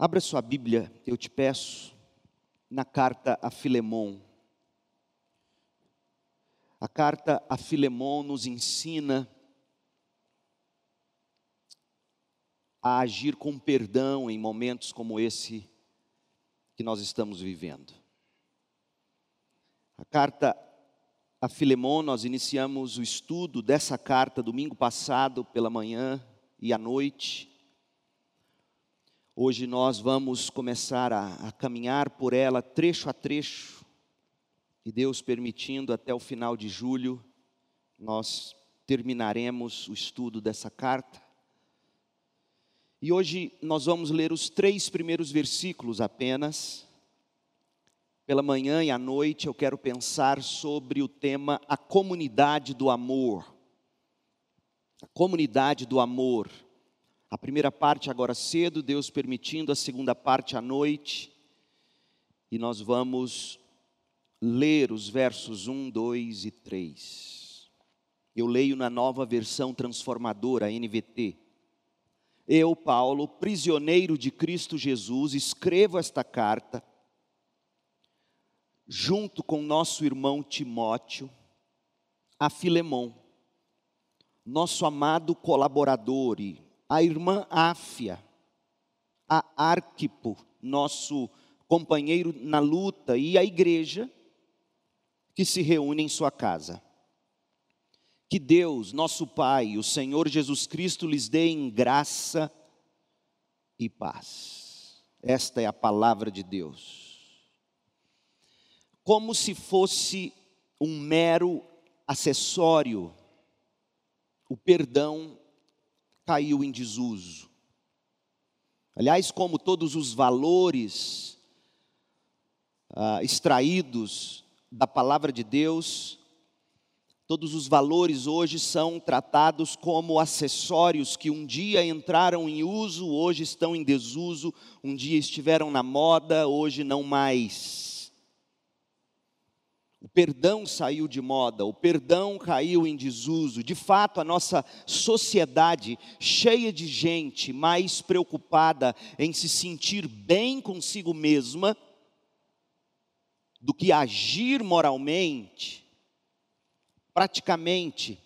Abra sua Bíblia, eu te peço, na carta a Filemon. A carta a Filemon nos ensina a agir com perdão em momentos como esse que nós estamos vivendo. A carta a Filemon, nós iniciamos o estudo dessa carta domingo passado pela manhã e à noite. Hoje nós vamos começar a, a caminhar por ela trecho a trecho, e Deus permitindo, até o final de julho, nós terminaremos o estudo dessa carta. E hoje nós vamos ler os três primeiros versículos apenas. Pela manhã e à noite eu quero pensar sobre o tema a comunidade do amor. A comunidade do amor. A primeira parte agora cedo, Deus permitindo, a segunda parte à noite. E nós vamos ler os versos 1, 2 e 3. Eu leio na nova versão transformadora, NVT. Eu, Paulo, prisioneiro de Cristo Jesus, escrevo esta carta, junto com nosso irmão Timóteo, a Filemão, nosso amado colaborador e a irmã Áfia, a Arquipo, nosso companheiro na luta, e a igreja que se reúne em sua casa. Que Deus, nosso Pai, o Senhor Jesus Cristo, lhes dê em graça e paz. Esta é a palavra de Deus. Como se fosse um mero acessório, o perdão caiu em desuso. Aliás, como todos os valores ah, extraídos da palavra de Deus, todos os valores hoje são tratados como acessórios que um dia entraram em uso, hoje estão em desuso, um dia estiveram na moda, hoje não mais. O perdão saiu de moda, o perdão caiu em desuso. De fato, a nossa sociedade, cheia de gente mais preocupada em se sentir bem consigo mesma do que agir moralmente, praticamente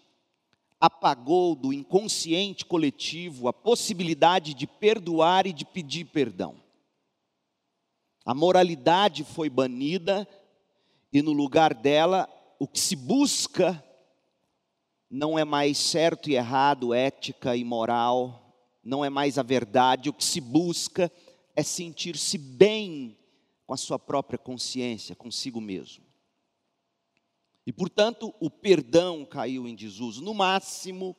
apagou do inconsciente coletivo a possibilidade de perdoar e de pedir perdão. A moralidade foi banida e no lugar dela, o que se busca não é mais certo e errado, ética e moral, não é mais a verdade, o que se busca é sentir-se bem com a sua própria consciência, consigo mesmo. E portanto, o perdão caiu em desuso. No máximo,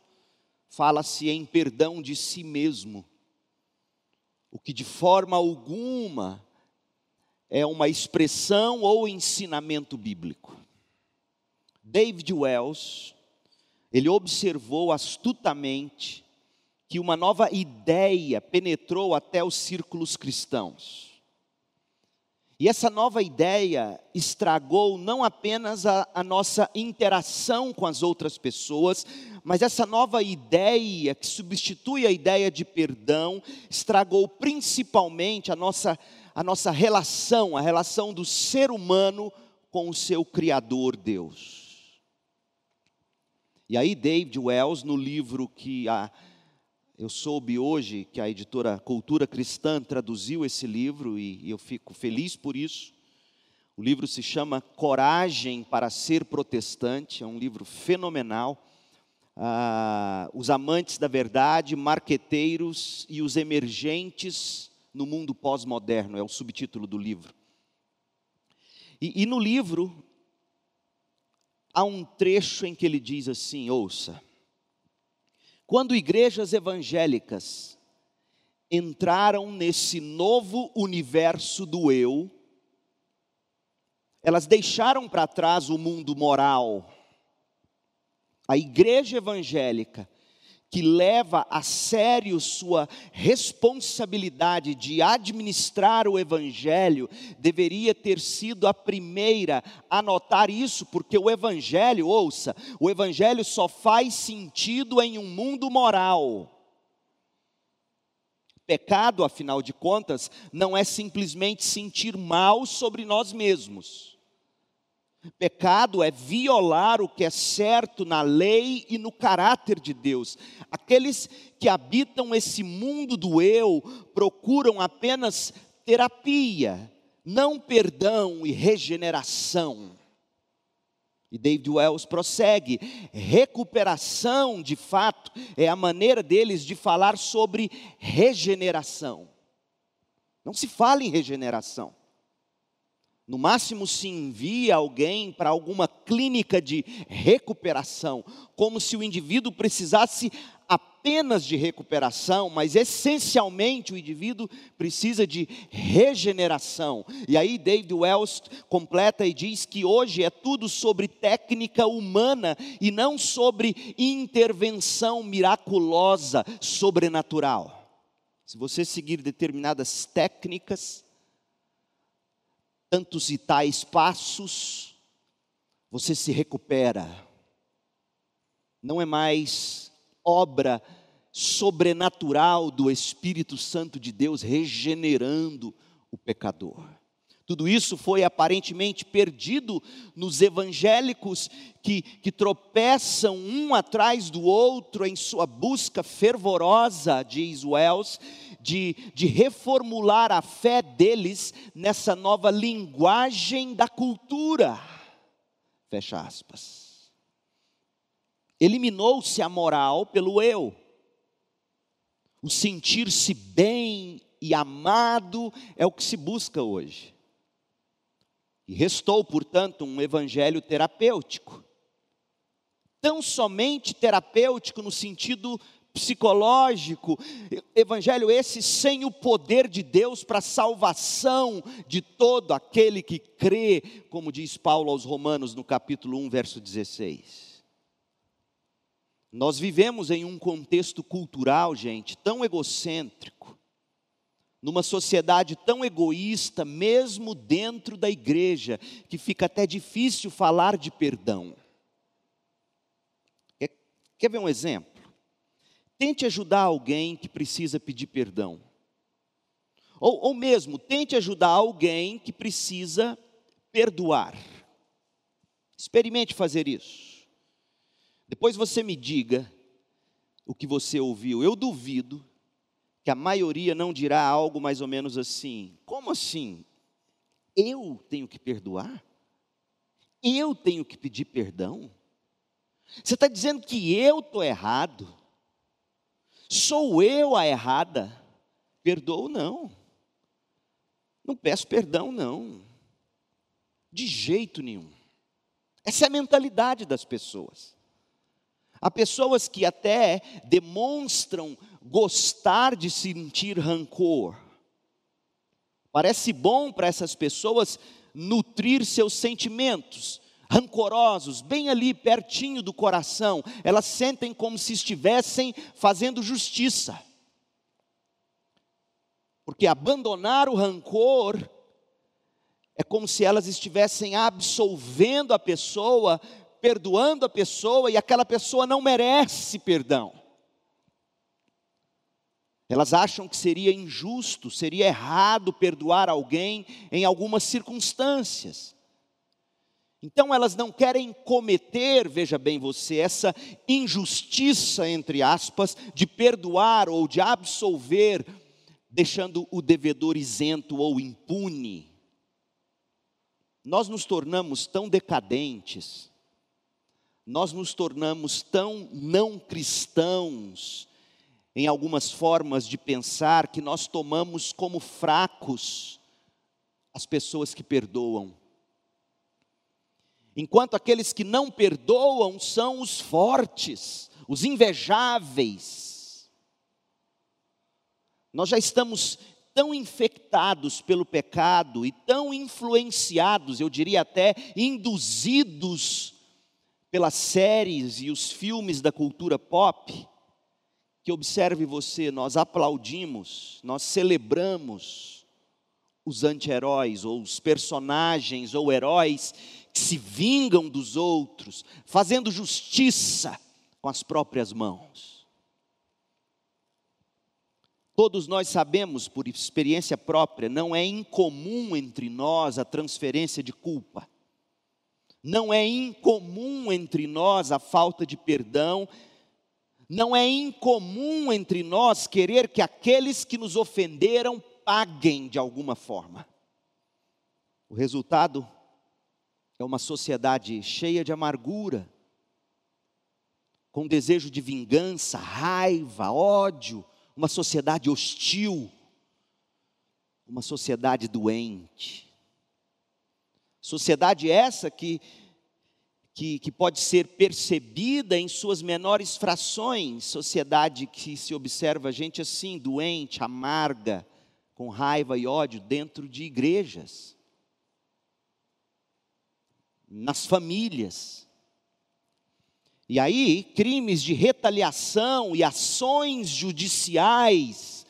fala-se em perdão de si mesmo, o que de forma alguma é uma expressão ou ensinamento bíblico. David Wells, ele observou astutamente que uma nova ideia penetrou até os círculos cristãos. E essa nova ideia estragou não apenas a, a, nossa interação com as outras pessoas, mas essa nova ideia que substitui a ideia de perdão, estragou principalmente a nossa a nossa relação, a relação do ser humano com o seu Criador Deus. E aí, David Wells, no livro que a, eu soube hoje que a editora Cultura Cristã traduziu esse livro e, e eu fico feliz por isso. O livro se chama Coragem para Ser Protestante, é um livro fenomenal. Ah, os amantes da verdade, marqueteiros e os emergentes no mundo pós-moderno, é o subtítulo do livro. E, e no livro, há um trecho em que ele diz assim: ouça, quando igrejas evangélicas entraram nesse novo universo do eu, elas deixaram para trás o mundo moral. A igreja evangélica que leva a sério sua responsabilidade de administrar o Evangelho, deveria ter sido a primeira a notar isso, porque o Evangelho, ouça, o Evangelho só faz sentido em um mundo moral. Pecado, afinal de contas, não é simplesmente sentir mal sobre nós mesmos. Pecado é violar o que é certo na lei e no caráter de Deus. Aqueles que habitam esse mundo do eu procuram apenas terapia, não perdão e regeneração. E David Wells prossegue: recuperação, de fato, é a maneira deles de falar sobre regeneração. Não se fala em regeneração. No máximo se envia alguém para alguma clínica de recuperação, como se o indivíduo precisasse apenas de recuperação, mas essencialmente o indivíduo precisa de regeneração. E aí David Wells completa e diz que hoje é tudo sobre técnica humana e não sobre intervenção miraculosa, sobrenatural. Se você seguir determinadas técnicas, tantos e tais passos, você se recupera. Não é mais obra sobrenatural do Espírito Santo de Deus regenerando o pecador. Tudo isso foi aparentemente perdido nos evangélicos que, que tropeçam um atrás do outro em sua busca fervorosa, diz Wells, de, de reformular a fé deles nessa nova linguagem da cultura. Fecha aspas. Eliminou-se a moral pelo eu. O sentir-se bem e amado é o que se busca hoje. E restou, portanto, um evangelho terapêutico. Tão somente terapêutico no sentido psicológico, evangelho esse sem o poder de Deus para a salvação de todo aquele que crê, como diz Paulo aos Romanos no capítulo 1, verso 16. Nós vivemos em um contexto cultural, gente, tão egocêntrico, numa sociedade tão egoísta, mesmo dentro da igreja, que fica até difícil falar de perdão. Quer, quer ver um exemplo? Tente ajudar alguém que precisa pedir perdão. Ou, ou mesmo, tente ajudar alguém que precisa perdoar. Experimente fazer isso. Depois você me diga o que você ouviu. Eu duvido que a maioria não dirá algo mais ou menos assim: como assim? Eu tenho que perdoar? Eu tenho que pedir perdão? Você está dizendo que eu estou errado? Sou eu a errada? Perdoo não. Não peço perdão, não. De jeito nenhum. Essa é a mentalidade das pessoas. Há pessoas que até demonstram gostar de sentir rancor. Parece bom para essas pessoas nutrir seus sentimentos rancorosos, bem ali pertinho do coração. Elas sentem como se estivessem fazendo justiça. Porque abandonar o rancor é como se elas estivessem absolvendo a pessoa perdoando a pessoa e aquela pessoa não merece perdão. Elas acham que seria injusto, seria errado perdoar alguém em algumas circunstâncias. Então elas não querem cometer, veja bem você, essa injustiça, entre aspas, de perdoar ou de absolver, deixando o devedor isento ou impune. Nós nos tornamos tão decadentes, nós nos tornamos tão não cristãos em algumas formas de pensar que nós tomamos como fracos as pessoas que perdoam. Enquanto aqueles que não perdoam são os fortes, os invejáveis. Nós já estamos tão infectados pelo pecado e tão influenciados, eu diria até induzidos pelas séries e os filmes da cultura pop, que observe você, nós aplaudimos, nós celebramos os anti-heróis, ou os personagens ou heróis se vingam dos outros, fazendo justiça com as próprias mãos. Todos nós sabemos, por experiência própria, não é incomum entre nós a transferência de culpa. Não é incomum entre nós a falta de perdão. Não é incomum entre nós querer que aqueles que nos ofenderam paguem de alguma forma. O resultado é uma sociedade cheia de amargura, com desejo de vingança, raiva, ódio, uma sociedade hostil, uma sociedade doente. Sociedade essa que, que, que, pode ser percebida em suas menores frações, sociedade que se observa gente assim, doente, amarga, com raiva e ódio dentro de igrejas, nas famílias. E aí, crimes de retaliação e ações judiciais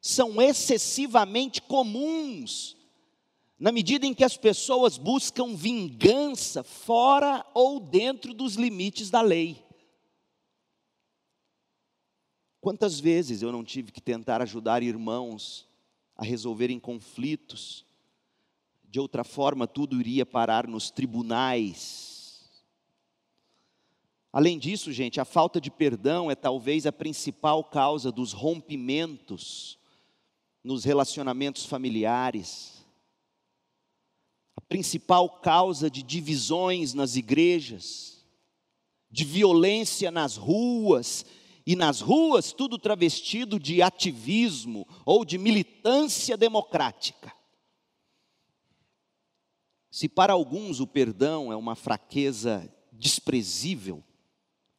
são excessivamente comuns, na medida em que as pessoas buscam vingança fora ou dentro dos limites da lei. Quantas vezes eu não tive que tentar ajudar irmãos a resolverem conflitos, de outra forma tudo iria parar nos tribunais, Além disso, gente, a falta de perdão é talvez a principal causa dos rompimentos nos relacionamentos familiares, a principal causa de divisões nas igrejas, de violência nas ruas, e nas ruas tudo travestido de ativismo ou de militância democrática. Se para alguns o perdão é uma fraqueza desprezível,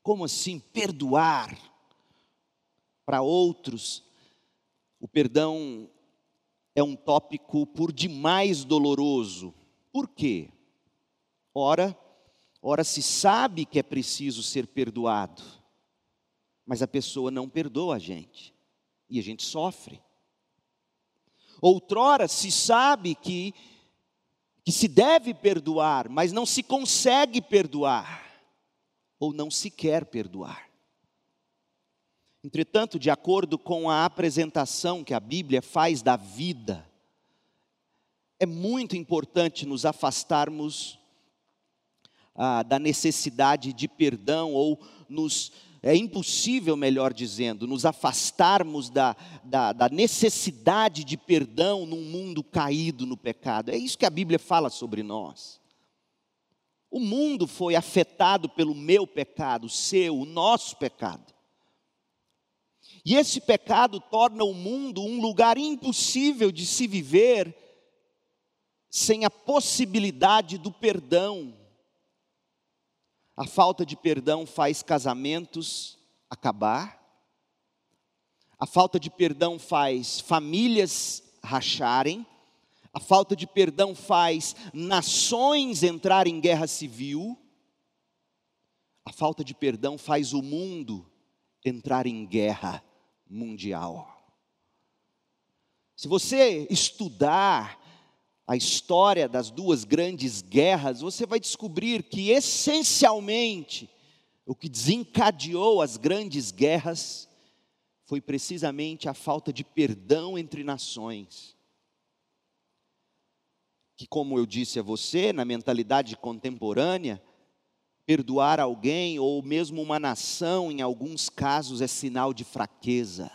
como assim perdoar? Para outros, o perdão é um tópico por demais doloroso. Por quê? Ora, ora se sabe que é preciso ser perdoado, mas a pessoa não perdoa a gente e a gente sofre. Outrora se sabe que que se deve perdoar, mas não se consegue perdoar ou não se quer perdoar. Entretanto, de acordo com a apresentação que a Bíblia faz da vida, é muito importante nos afastarmos ah, da necessidade de perdão, ou nos, é impossível, melhor dizendo, nos afastarmos da, da, da necessidade de perdão num mundo caído no pecado. É isso que a Bíblia fala sobre nós. O mundo foi afetado pelo meu pecado, o seu, o nosso pecado. E esse pecado torna o mundo um lugar impossível de se viver sem a possibilidade do perdão. A falta de perdão faz casamentos acabar, a falta de perdão faz famílias racharem, a falta de perdão faz nações entrar em guerra civil. A falta de perdão faz o mundo entrar em guerra mundial. Se você estudar a história das duas grandes guerras, você vai descobrir que essencialmente o que desencadeou as grandes guerras foi precisamente a falta de perdão entre nações que, como eu disse a você, na mentalidade contemporânea, perdoar alguém ou mesmo uma nação, em alguns casos, é sinal de fraqueza.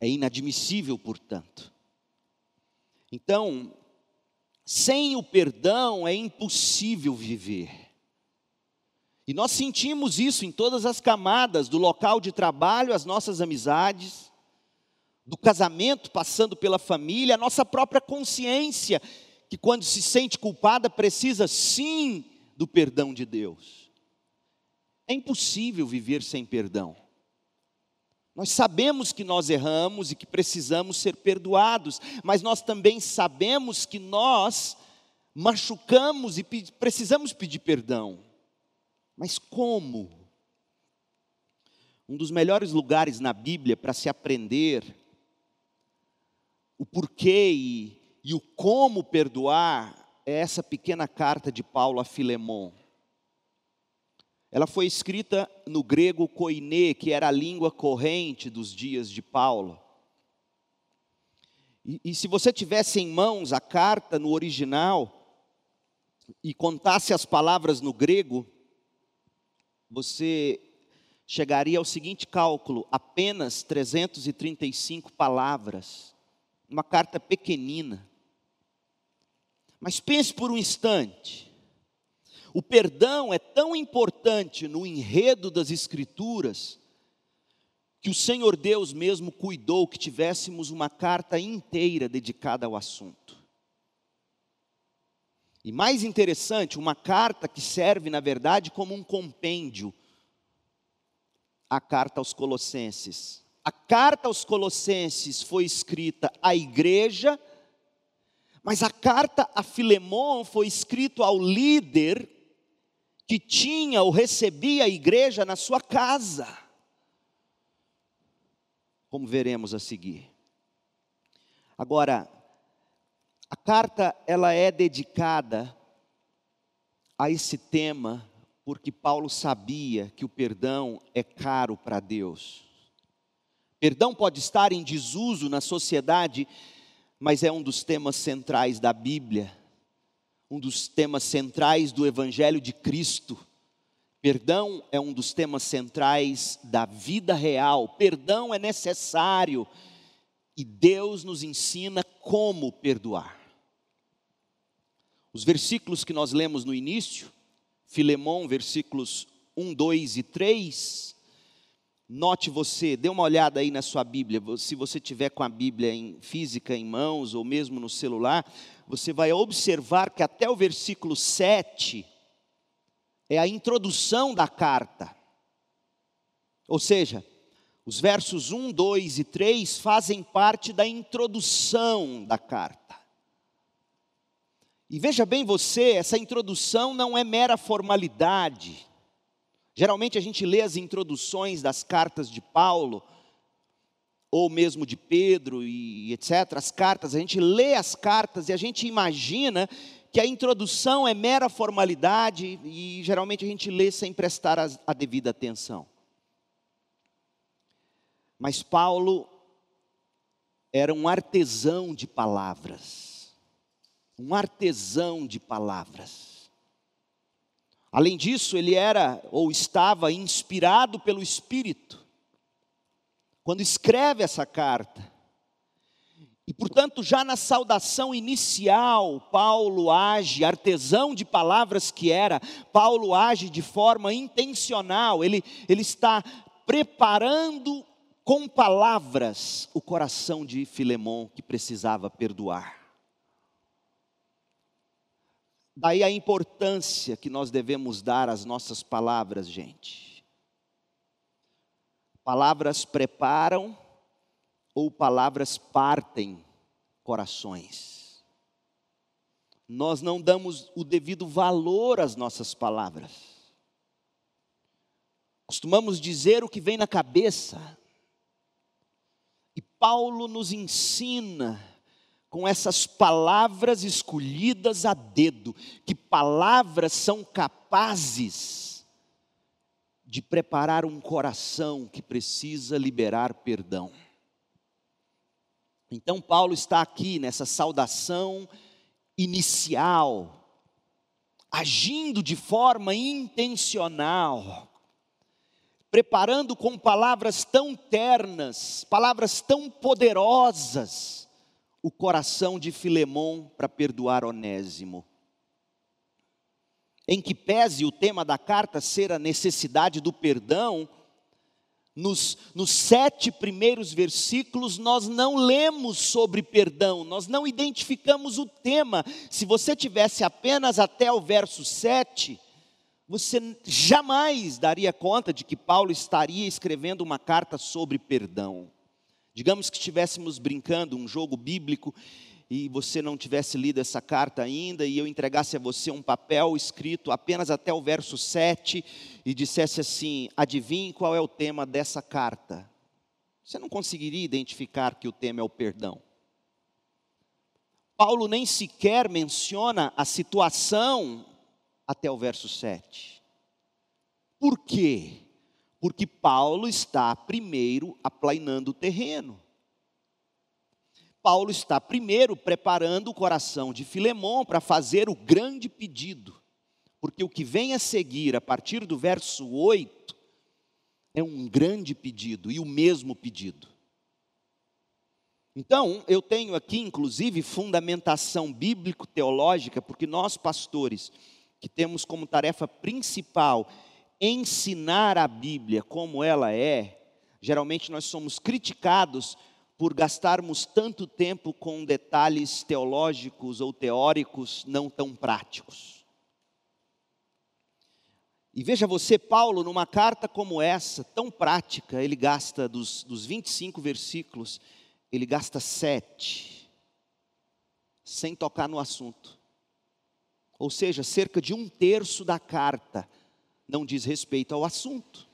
É inadmissível, portanto. Então, sem o perdão é impossível viver. E nós sentimos isso em todas as camadas, do local de trabalho, as nossas amizades, do casamento, passando pela família, a nossa própria consciência, que quando se sente culpada precisa sim do perdão de Deus. É impossível viver sem perdão. Nós sabemos que nós erramos e que precisamos ser perdoados, mas nós também sabemos que nós machucamos e precisamos pedir perdão. Mas como? Um dos melhores lugares na Bíblia para se aprender o porquê e, e o como perdoar é essa pequena carta de Paulo a Filemon. Ela foi escrita no grego koiné, que era a língua corrente dos dias de Paulo. E, e se você tivesse em mãos a carta no original e contasse as palavras no grego, você chegaria ao seguinte cálculo: apenas 335 palavras. Uma carta pequenina. Mas pense por um instante. O perdão é tão importante no enredo das Escrituras, que o Senhor Deus mesmo cuidou que tivéssemos uma carta inteira dedicada ao assunto. E mais interessante, uma carta que serve, na verdade, como um compêndio a carta aos Colossenses. A carta aos Colossenses foi escrita à igreja, mas a carta a Filemão foi escrita ao líder que tinha ou recebia a igreja na sua casa. Como veremos a seguir. Agora, a carta ela é dedicada a esse tema porque Paulo sabia que o perdão é caro para Deus. Perdão pode estar em desuso na sociedade, mas é um dos temas centrais da Bíblia, um dos temas centrais do Evangelho de Cristo. Perdão é um dos temas centrais da vida real. Perdão é necessário e Deus nos ensina como perdoar. Os versículos que nós lemos no início Filemão, versículos 1, 2 e 3. Note você, dê uma olhada aí na sua Bíblia. Se você tiver com a Bíblia em física em mãos ou mesmo no celular, você vai observar que até o versículo 7 é a introdução da carta. Ou seja, os versos 1, 2 e 3 fazem parte da introdução da carta. E veja bem você, essa introdução não é mera formalidade. Geralmente a gente lê as introduções das cartas de Paulo, ou mesmo de Pedro e etc., as cartas, a gente lê as cartas e a gente imagina que a introdução é mera formalidade e geralmente a gente lê sem prestar a, devida atenção. Mas Paulo era um artesão de palavras um artesão de palavras. Além disso, ele era ou estava inspirado pelo Espírito quando escreve essa carta. E, portanto, já na saudação inicial, Paulo age, artesão de palavras que era, Paulo age de forma intencional, ele, ele está preparando com palavras o coração de Filemão que precisava perdoar. Daí a importância que nós devemos dar às nossas palavras, gente. Palavras preparam ou palavras partem corações. Nós não damos o devido valor às nossas palavras. Costumamos dizer o que vem na cabeça. E Paulo nos ensina com essas palavras escolhidas a dedo, que palavras são capazes de preparar um coração que precisa liberar perdão. Então, Paulo está aqui nessa saudação inicial, agindo de forma intencional, preparando com palavras tão ternas, palavras tão poderosas, o coração de Filemão para perdoar Onésimo. Em que pese o tema da carta ser a necessidade do perdão, nos, nos, sete primeiros versículos, nós não lemos sobre perdão, nós não identificamos o tema. Se você tivesse apenas até o verso 7, você jamais daria conta de que Paulo estaria escrevendo uma carta sobre perdão. Digamos que estivéssemos brincando um jogo bíblico e você não tivesse lido essa carta ainda e eu entregasse a você um papel escrito apenas até o verso 7 e dissesse assim: adivinhe qual é o tema dessa carta. Você não conseguiria identificar que o tema é o perdão. Paulo nem sequer menciona a situação até o verso 7. Por quê? Porque Paulo está primeiro aplainando o terreno. Paulo está primeiro preparando o coração de Filemão para fazer o grande pedido. Porque o que vem a seguir, a partir do verso 8, é um grande pedido e o mesmo pedido. Então, eu tenho aqui, inclusive, fundamentação bíblico-teológica, porque nós, pastores, que temos como tarefa principal ensinar a Bíblia como ela é, geralmente nós somos criticados por gastarmos tanto tempo com detalhes teológicos ou teóricos não tão práticos. E veja você, Paulo, numa carta como essa, tão prática, ele gasta dos, dos 25 versículos, ele gasta sete, sem tocar no assunto. Ou seja, cerca de um terço da carta não diz respeito ao assunto.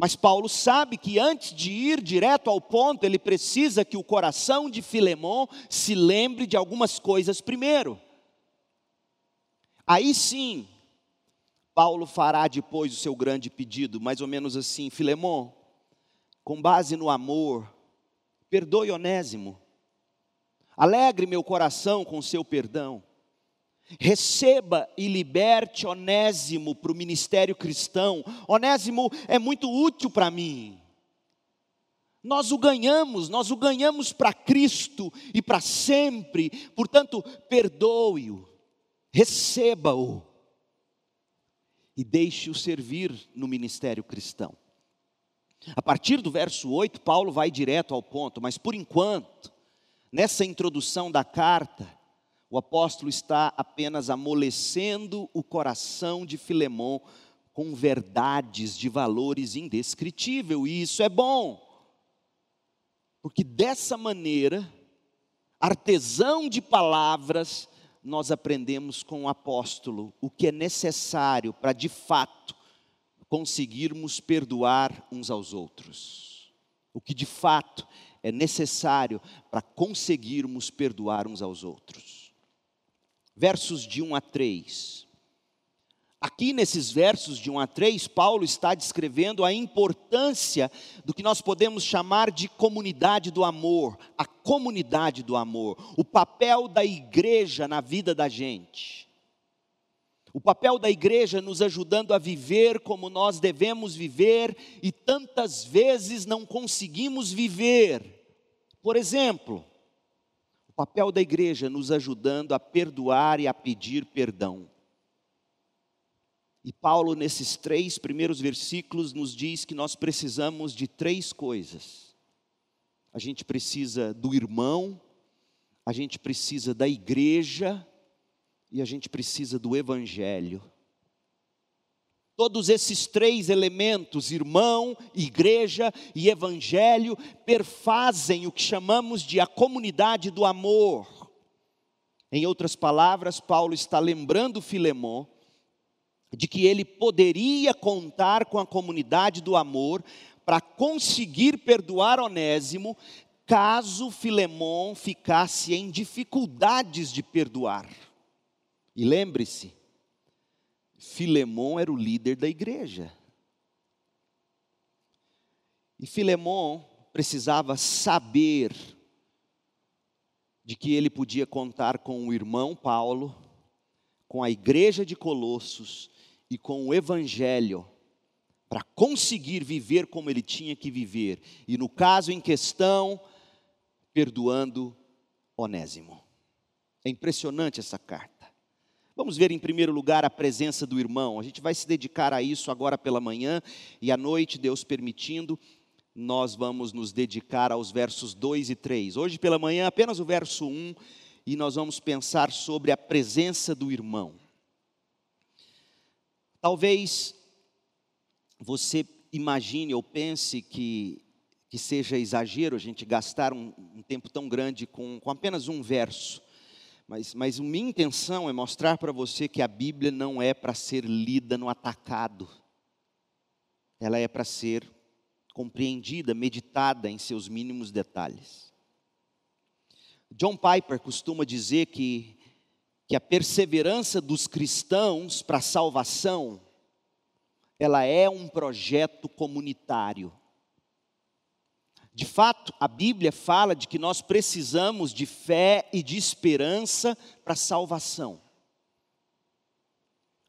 Mas Paulo sabe que antes de ir direto ao ponto, ele precisa que o coração de Filemão se lembre de algumas coisas primeiro. Aí sim, Paulo fará depois o seu grande pedido, mais ou menos assim: Filemão, com base no amor, perdoe Onésimo, alegre meu coração com seu perdão. Receba e liberte Onésimo para o ministério cristão. Onésimo é muito útil para mim. Nós o ganhamos, nós o ganhamos para Cristo e para sempre. Portanto, perdoe-o, receba-o e deixe-o servir no ministério cristão. A partir do verso 8, Paulo vai direto ao ponto, mas por enquanto, nessa introdução da carta, o apóstolo está apenas amolecendo o coração de Filemão com verdades de valores indescritível, e isso é bom. Porque dessa maneira, artesão de palavras, nós aprendemos com o apóstolo o que é necessário para de fato conseguirmos perdoar uns aos outros. O que de fato é necessário para conseguirmos perdoar uns aos outros versos de 1 a 3. Aqui nesses versos de 1 a 3, Paulo está descrevendo a importância do que nós podemos chamar de comunidade do amor, a comunidade do amor, o papel da igreja na vida da gente. O papel da igreja nos ajudando a viver como nós devemos viver e tantas vezes não conseguimos viver. Por exemplo, papel da igreja nos ajudando a perdoar e a pedir perdão. E Paulo, nesses três primeiros versículos, nos diz que nós precisamos de três coisas. A gente precisa do irmão, a gente precisa da igreja e a gente precisa do evangelho. Todos esses três elementos, irmão, igreja e evangelho, perfazem o que chamamos de a comunidade do amor. Em outras palavras, Paulo está lembrando Filemão de que ele poderia contar com a comunidade do amor para conseguir perdoar Onésimo, caso Filemão ficasse em dificuldades de perdoar. E lembre-se, Filemon era o líder da igreja. E Filemon precisava saber de que ele podia contar com o irmão Paulo, com a igreja de Colossos e com o evangelho para conseguir viver como ele tinha que viver. E no caso em questão, perdoando Onésimo. É impressionante essa carta. Vamos ver em primeiro lugar a presença do irmão. A gente vai se dedicar a isso agora pela manhã e à noite, Deus permitindo, nós vamos nos dedicar aos versos 2 e 3. Hoje pela manhã, apenas o verso 1 e nós vamos pensar sobre a presença do irmão. Talvez você imagine ou pense que, que seja exagero a gente gastar um, um tempo tão grande com, com apenas um verso. Mas, mas minha intenção é mostrar para você que a Bíblia não é para ser lida no atacado. Ela é para ser compreendida, meditada em seus mínimos detalhes. John Piper costuma dizer que, que a perseverança dos cristãos para a salvação ela é um projeto comunitário. De fato, a Bíblia fala de que nós precisamos de fé e de esperança para salvação.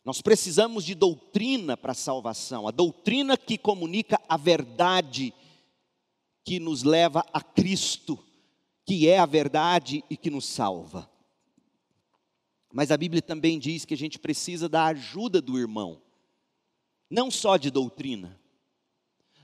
Nós precisamos de doutrina para salvação, a doutrina que comunica a verdade, que nos leva a Cristo, que é a verdade e que nos salva. Mas a Bíblia também diz que a gente precisa da ajuda do irmão, não só de doutrina.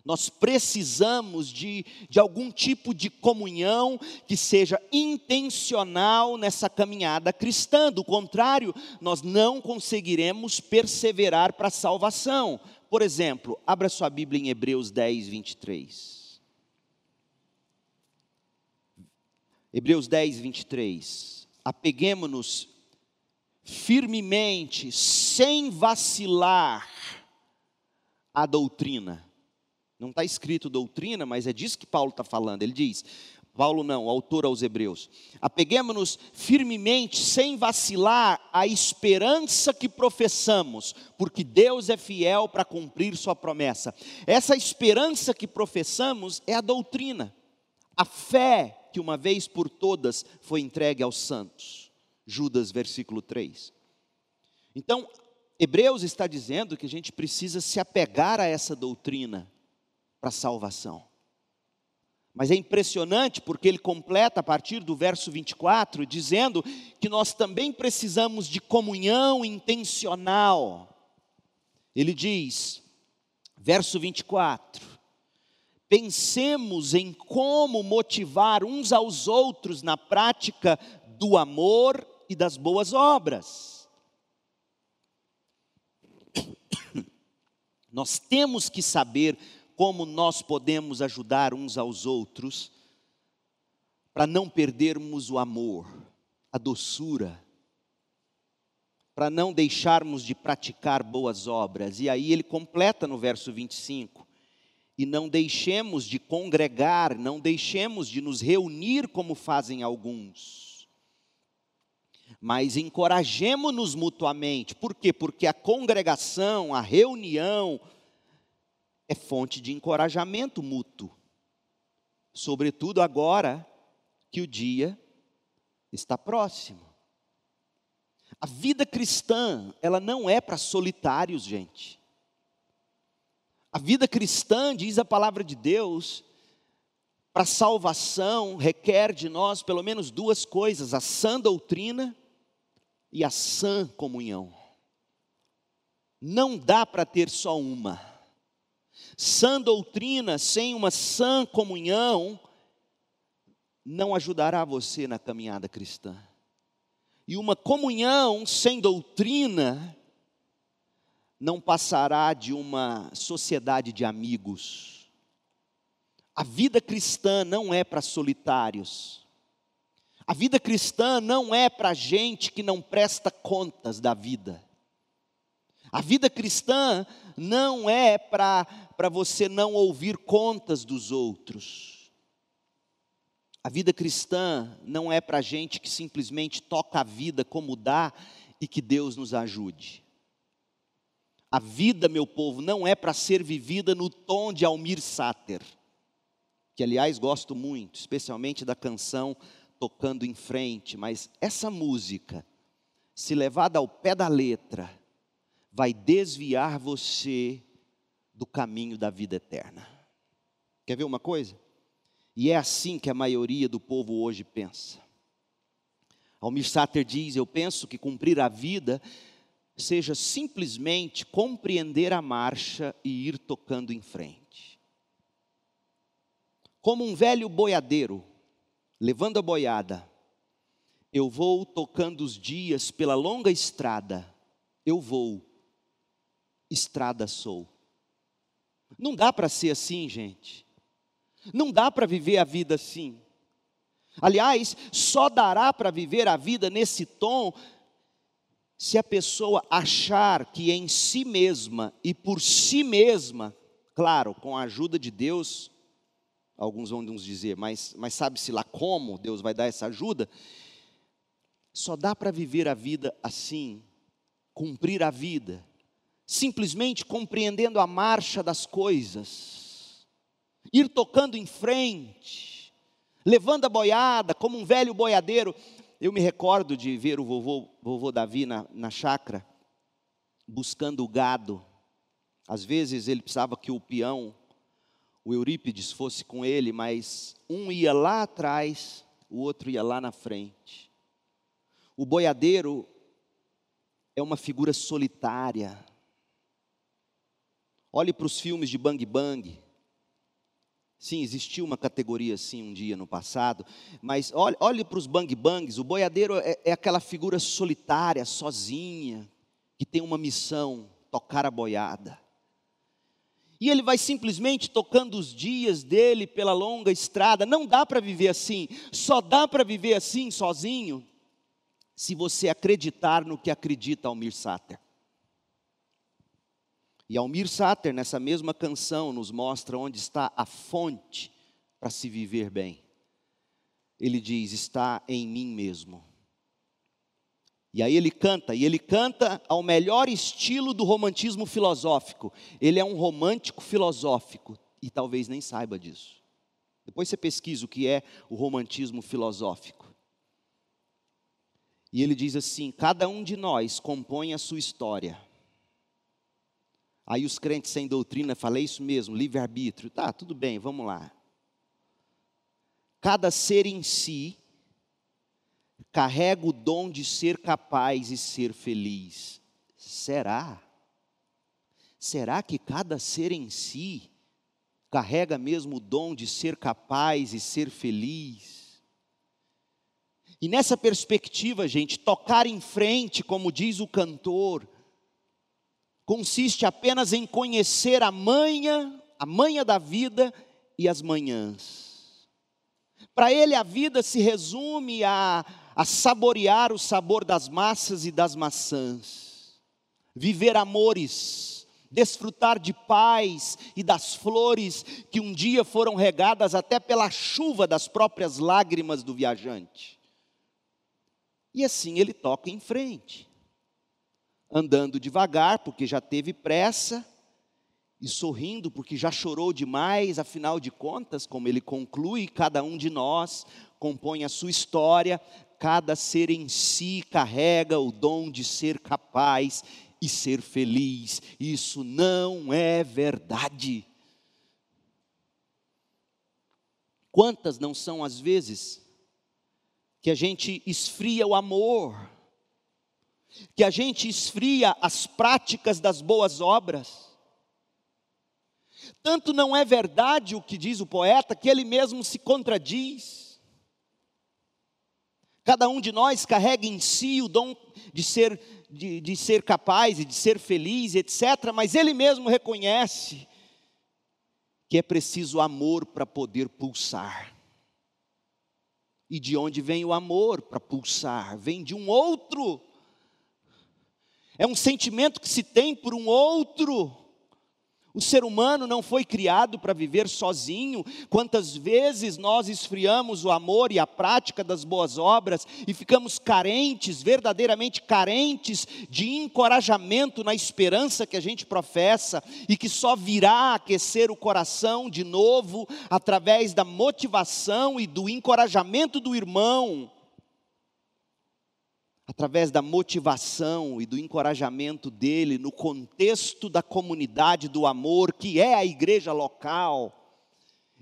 Nós precisamos de, de algum tipo de comunhão que seja intencional nessa caminhada cristã, do contrário, nós não conseguiremos perseverar para a salvação. Por exemplo, abra sua Bíblia em Hebreus 10, 23. Hebreus 10, 23. Apeguemos-nos firmemente, sem vacilar, à doutrina não está escrito doutrina, mas é disso que Paulo está falando. Ele diz, Paulo não, o autor aos Hebreus. Apeguemos-nos firmemente, sem vacilar, à esperança que professamos, porque Deus é fiel para cumprir Sua promessa. Essa esperança que professamos é a doutrina, a fé que uma vez por todas foi entregue aos santos. Judas, versículo 3. Então, Hebreus está dizendo que a gente precisa se apegar a essa doutrina para a salvação. Mas é impressionante porque ele completa a partir do verso 24, dizendo que nós também precisamos de comunhão intencional. Ele diz, verso 24: pensemos em como motivar uns aos outros na prática do amor e das boas obras. Nós temos que saber como nós podemos ajudar uns aos outros para não perdermos o amor, a doçura, para não deixarmos de praticar boas obras. E aí ele completa no verso 25: e não deixemos de congregar, não deixemos de nos reunir como fazem alguns. Mas encorajemos-nos mutuamente. Por quê? Porque a congregação, a reunião, é fonte de encorajamento mútuo, sobretudo agora que o dia está próximo. A vida cristã, ela não é para solitários, gente. A vida cristã, diz a palavra de Deus, para salvação requer de nós pelo menos duas coisas: a sã doutrina e a sã comunhão. Não dá para ter só uma. Sã doutrina sem uma sã comunhão não ajudará você na caminhada cristã. E uma comunhão sem doutrina não passará de uma sociedade de amigos. A vida cristã não é para solitários. A vida cristã não é para gente que não presta contas da vida. A vida cristã não é para você não ouvir contas dos outros. A vida cristã não é para gente que simplesmente toca a vida como dá e que Deus nos ajude. A vida, meu povo, não é para ser vivida no tom de Almir Sater, que aliás gosto muito, especialmente da canção Tocando em Frente, mas essa música, se levada ao pé da letra, vai desviar você do caminho da vida eterna. Quer ver uma coisa? E é assim que a maioria do povo hoje pensa. Almir Sater diz: Eu penso que cumprir a vida seja simplesmente compreender a marcha e ir tocando em frente. Como um velho boiadeiro, levando a boiada, eu vou tocando os dias pela longa estrada, eu vou estrada sou. Não dá para ser assim, gente. Não dá para viver a vida assim. Aliás, só dará para viver a vida nesse tom se a pessoa achar que em si mesma e por si mesma, claro, com a ajuda de Deus, alguns vão nos dizer, mas, mas sabe-se lá como Deus vai dar essa ajuda? Só dá para viver a vida assim, cumprir a vida, simplesmente compreendendo a marcha das coisas, ir tocando em frente, levando a boiada como um velho boiadeiro. Eu me recordo de ver o vovô, vovô Davi na, na chácara, buscando o gado. Às vezes ele precisava que o peão, o Eurípides, fosse com ele, mas um ia lá atrás, o outro ia lá na frente. O boiadeiro é uma figura solitária, Olhe para os filmes de Bang Bang. Sim, existiu uma categoria assim um dia no passado, mas olhe, olhe para os Bang Bangs. O boiadeiro é, é aquela figura solitária, sozinha, que tem uma missão: tocar a boiada. E ele vai simplesmente tocando os dias dele pela longa estrada. Não dá para viver assim. Só dá para viver assim sozinho se você acreditar no que acredita Almir Sater. E Almir Sater, nessa mesma canção, nos mostra onde está a fonte para se viver bem. Ele diz: está em mim mesmo. E aí ele canta, e ele canta ao melhor estilo do romantismo filosófico. Ele é um romântico filosófico, e talvez nem saiba disso. Depois você pesquisa o que é o romantismo filosófico. E ele diz assim: cada um de nós compõe a sua história. Aí os crentes sem doutrina falam, é isso mesmo, livre-arbítrio. Tá, tudo bem, vamos lá. Cada ser em si carrega o dom de ser capaz e ser feliz. Será? Será que cada ser em si carrega mesmo o dom de ser capaz e ser feliz? E nessa perspectiva, gente, tocar em frente, como diz o cantor, consiste apenas em conhecer a manha, a manha da vida e as manhãs. Para ele, a vida se resume a, a saborear o sabor das massas e das maçãs, viver amores, desfrutar de paz e das flores que um dia foram regadas até pela chuva das próprias lágrimas do viajante. E assim ele toca em frente andando devagar, porque já teve pressa, e sorrindo, porque já chorou demais, afinal de contas, como ele conclui, cada um de nós compõe a sua história, cada ser em si carrega o dom de ser capaz e ser feliz. Isso não é verdade. Quantas não são as vezes que a gente esfria o amor, que a gente esfria as práticas das boas obras. Tanto não é verdade o que diz o poeta, que ele mesmo se contradiz. Cada um de nós carrega em si o dom de ser, de, de ser capaz e de ser feliz, etc., mas ele mesmo reconhece que é preciso amor para poder pulsar. E de onde vem o amor para pulsar? Vem de um outro é um sentimento que se tem por um outro. O ser humano não foi criado para viver sozinho. Quantas vezes nós esfriamos o amor e a prática das boas obras e ficamos carentes, verdadeiramente carentes de encorajamento na esperança que a gente professa e que só virá aquecer o coração de novo através da motivação e do encorajamento do irmão através da motivação e do encorajamento dele no contexto da comunidade do amor, que é a igreja local.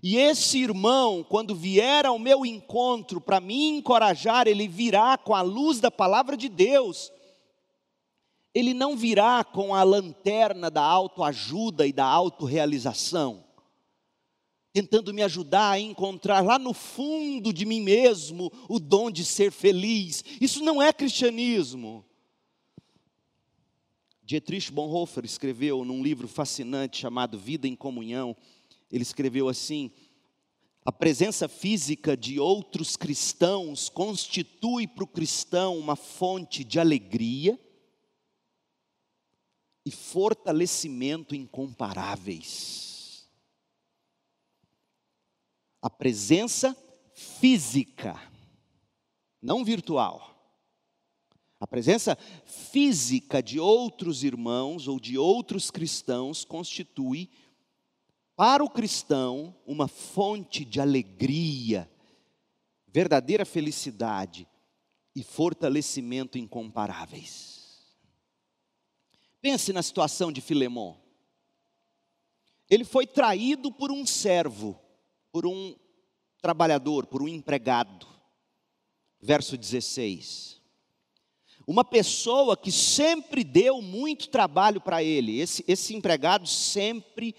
E esse irmão, quando vier ao meu encontro para me encorajar, ele virá com a luz da palavra de Deus. Ele não virá com a lanterna da autoajuda e da autorrealização tentando me ajudar a encontrar lá no fundo de mim mesmo o dom de ser feliz. Isso não é cristianismo. Dietrich Bonhoeffer escreveu num livro fascinante chamado Vida em Comunhão, ele escreveu assim: a presença física de outros cristãos constitui para o cristão uma fonte de alegria e fortalecimento incomparáveis a presença física, não virtual. A presença física de outros irmãos ou de outros cristãos constitui, para o cristão, uma fonte de alegria, verdadeira felicidade e fortalecimento incomparáveis. Pense na situação de Filemão. Ele foi traído por um servo, por um trabalhador, por um empregado. Verso 16. Uma pessoa que sempre deu muito trabalho para ele, esse, esse empregado sempre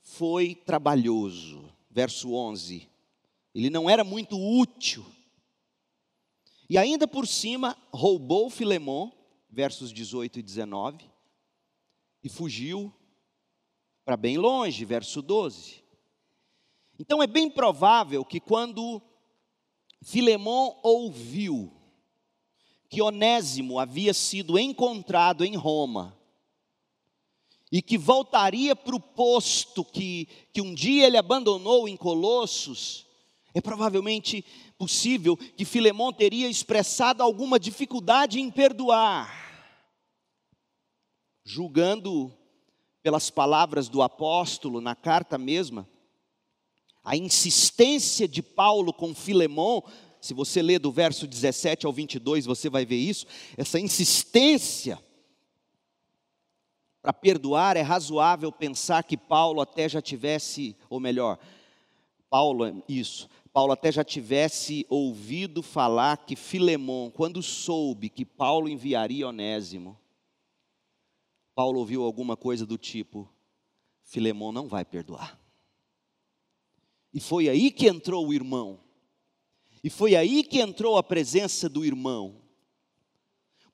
foi trabalhoso. Verso 11. Ele não era muito útil. E ainda por cima, roubou Filemão, versos 18 e 19, e fugiu para bem longe, verso 12. Então é bem provável que quando Filemão ouviu que Onésimo havia sido encontrado em Roma e que voltaria para o posto que, que um dia ele abandonou em Colossos, é provavelmente possível que Filemão teria expressado alguma dificuldade em perdoar, julgando pelas palavras do apóstolo na carta mesma, a insistência de Paulo com Filemão, se você ler do verso 17 ao 22, você vai ver isso, essa insistência para perdoar, é razoável pensar que Paulo até já tivesse, ou melhor, Paulo, isso, Paulo até já tivesse ouvido falar que Filemão, quando soube que Paulo enviaria Onésimo, Paulo ouviu alguma coisa do tipo: Filemão não vai perdoar. E foi aí que entrou o irmão. E foi aí que entrou a presença do irmão.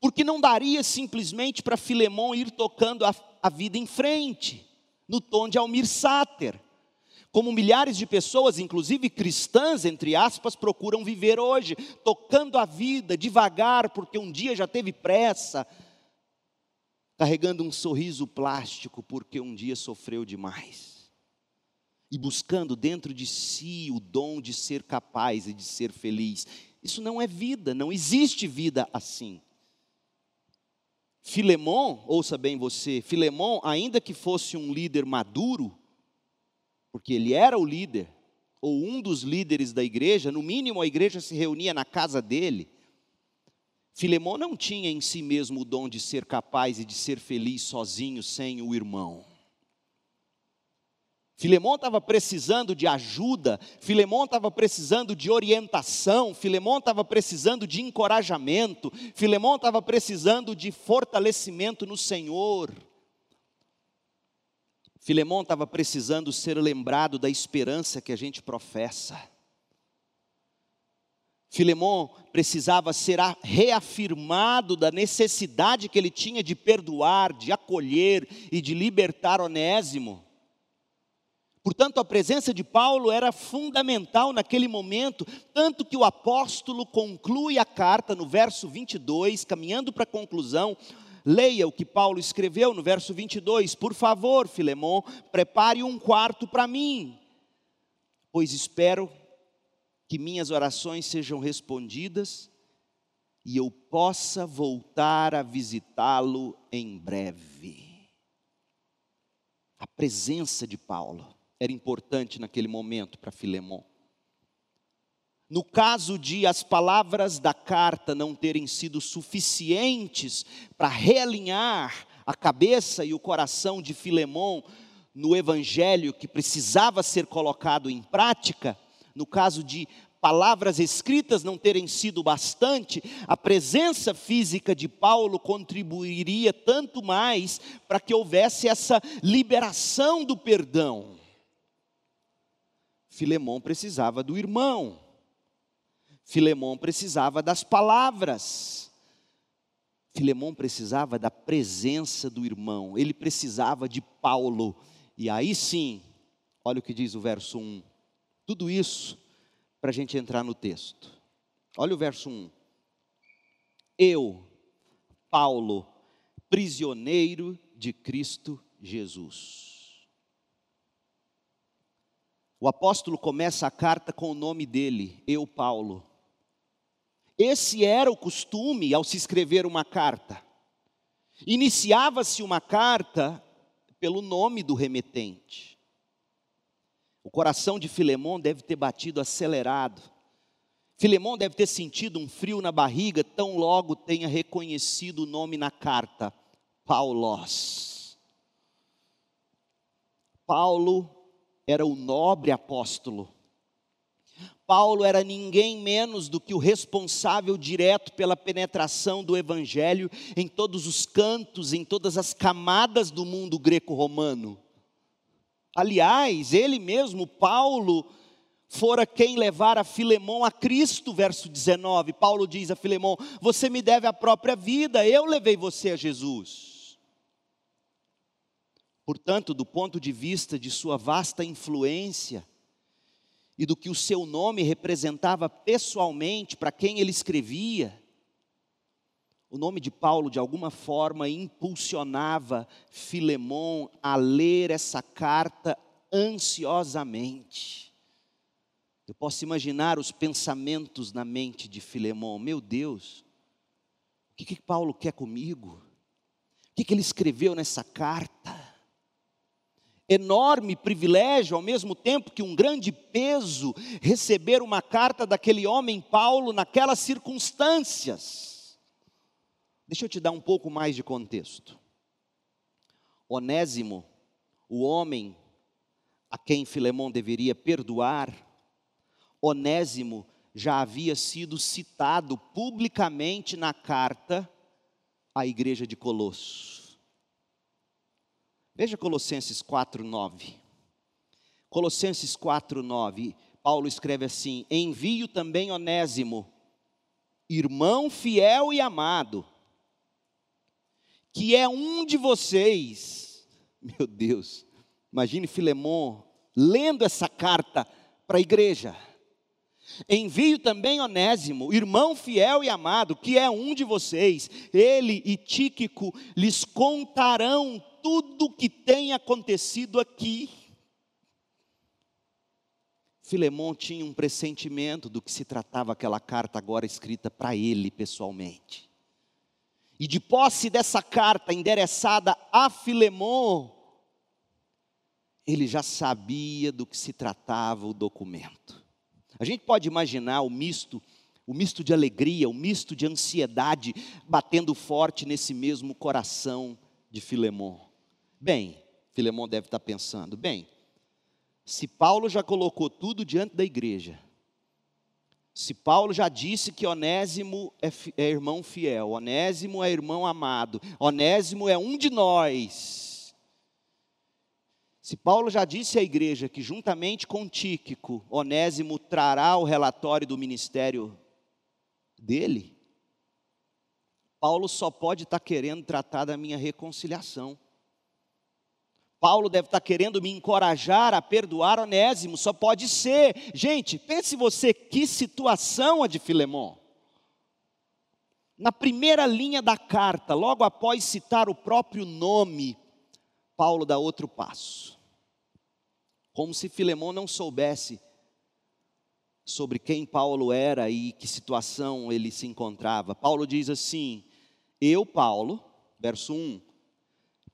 Porque não daria simplesmente para Filemão ir tocando a, a, vida em frente, no tom de Almir Sater. Como milhares de pessoas, inclusive cristãs, entre aspas, procuram viver hoje, tocando a vida devagar, porque um dia já teve pressa, carregando um sorriso plástico porque um dia sofreu demais, e buscando dentro de si o dom de ser capaz e de ser feliz. Isso não é vida, não existe vida assim. Filemão, ouça bem você, Filemão, ainda que fosse um líder maduro, porque ele era o líder, ou um dos líderes da igreja, no mínimo a igreja se reunia na casa dele, Filemão não tinha em si mesmo o dom de ser capaz e de ser feliz sozinho, sem o irmão. Filemão estava precisando de ajuda, Filemão estava precisando de orientação, Filemão estava precisando de encorajamento, Filemão estava precisando de fortalecimento no Senhor. Filemão estava precisando ser lembrado da esperança que a gente professa. Filemão precisava ser reafirmado da necessidade que ele tinha de perdoar, de acolher e de libertar Onésimo. Portanto, a presença de Paulo era fundamental naquele momento, tanto que o apóstolo conclui a carta no verso 22, caminhando para a conclusão. Leia o que Paulo escreveu no verso 22. Por favor, Filemão, prepare um quarto para mim, pois espero que minhas orações sejam respondidas e eu possa voltar a visitá-lo em breve. A presença de Paulo era importante naquele momento para Filemão. No caso de as palavras da carta não terem sido suficientes para realinhar a cabeça e o coração de Filemão no evangelho que precisava ser colocado em prática, no caso de palavras escritas não terem sido bastante, a presença física de Paulo contribuiria tanto mais para que houvesse essa liberação do perdão. Filemão precisava do irmão, Filemão precisava das palavras, Filemão precisava da presença do irmão, ele precisava de Paulo, e aí sim, olha o que diz o verso 1 tudo isso para a gente entrar no texto. Olha o verso 1. Eu, Paulo, prisioneiro de Cristo Jesus. O apóstolo começa a carta com o nome dele, eu, Paulo. Esse era o costume ao se escrever uma carta. Iniciava-se uma carta pelo nome do remetente. O coração de Filemão deve ter batido acelerado. Filemão deve ter sentido um frio na barriga, tão logo tenha reconhecido o nome na carta, Paulos. Paulo era o nobre apóstolo. Paulo era ninguém menos do que o responsável direto pela penetração do evangelho em todos os cantos, em todas as camadas do mundo greco-romano. Aliás, ele mesmo, Paulo, fora quem levara Filemão a Cristo, verso 19. Paulo diz a Filemão: Você me deve a própria vida, eu levei você a Jesus. Portanto, do ponto de vista de sua vasta influência e do que o seu nome representava pessoalmente para quem ele escrevia, o nome de Paulo, de alguma forma, impulsionava Filemão a ler essa carta ansiosamente. Eu posso imaginar os pensamentos na mente de Filemão: meu Deus, o que, que Paulo quer comigo? O que, que ele escreveu nessa carta? Enorme privilégio, ao mesmo tempo que um grande peso, receber uma carta daquele homem Paulo naquelas circunstâncias. Deixa eu te dar um pouco mais de contexto. Onésimo, o homem a quem Filemão deveria perdoar, Onésimo já havia sido citado publicamente na carta à igreja de Colosso. Veja Colossenses 4:9. Colossenses 4:9, Paulo escreve assim: Envio também Onésimo, irmão fiel e amado, que é um de vocês. Meu Deus, imagine Filemão lendo essa carta para a igreja. Envio também Onésimo, irmão fiel e amado, que é um de vocês. Ele e Tíquico lhes contarão tudo o que tem acontecido aqui. Filemão tinha um pressentimento do que se tratava aquela carta agora escrita para ele pessoalmente. E de posse dessa carta endereçada a Filemon, ele já sabia do que se tratava o documento. A gente pode imaginar o misto, o misto de alegria, o misto de ansiedade batendo forte nesse mesmo coração de Filemon. Bem, Filemon deve estar pensando, bem, se Paulo já colocou tudo diante da igreja, se Paulo já disse que Onésimo é, é, irmão fiel, Onésimo é irmão amado, Onésimo é um de nós. Se Paulo já disse à igreja que juntamente com Tíquico, Onésimo trará o relatório do ministério dele, Paulo só pode estar querendo tratar da minha reconciliação. Paulo deve estar querendo me encorajar a perdoar Onésimo, só pode ser. Gente, pense você que situação a de Filemão. Na primeira linha da carta, logo após citar o próprio nome, Paulo dá outro passo. Como se Filemão não soubesse sobre quem Paulo era e que situação ele se encontrava. Paulo diz assim: Eu, Paulo, verso 1,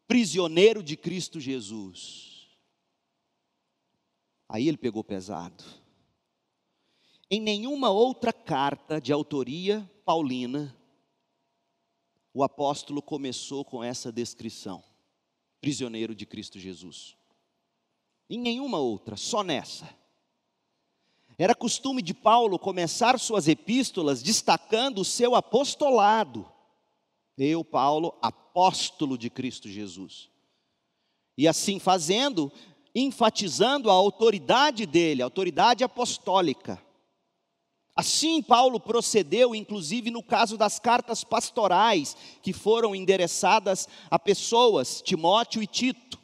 prisioneiro de Cristo Jesus. Aí ele pegou pesado. Em nenhuma outra carta de autoria paulina, o apóstolo começou com essa descrição: prisioneiro de Cristo Jesus. Em nenhuma outra, só nessa. Era costume de Paulo começar suas epístolas destacando o seu apostolado. Eu, Paulo, apóstolo de Cristo Jesus. E assim fazendo, enfatizando a autoridade dele, a autoridade apostólica. Assim, Paulo procedeu, inclusive no caso das cartas pastorais, que foram endereçadas a pessoas, Timóteo e Tito.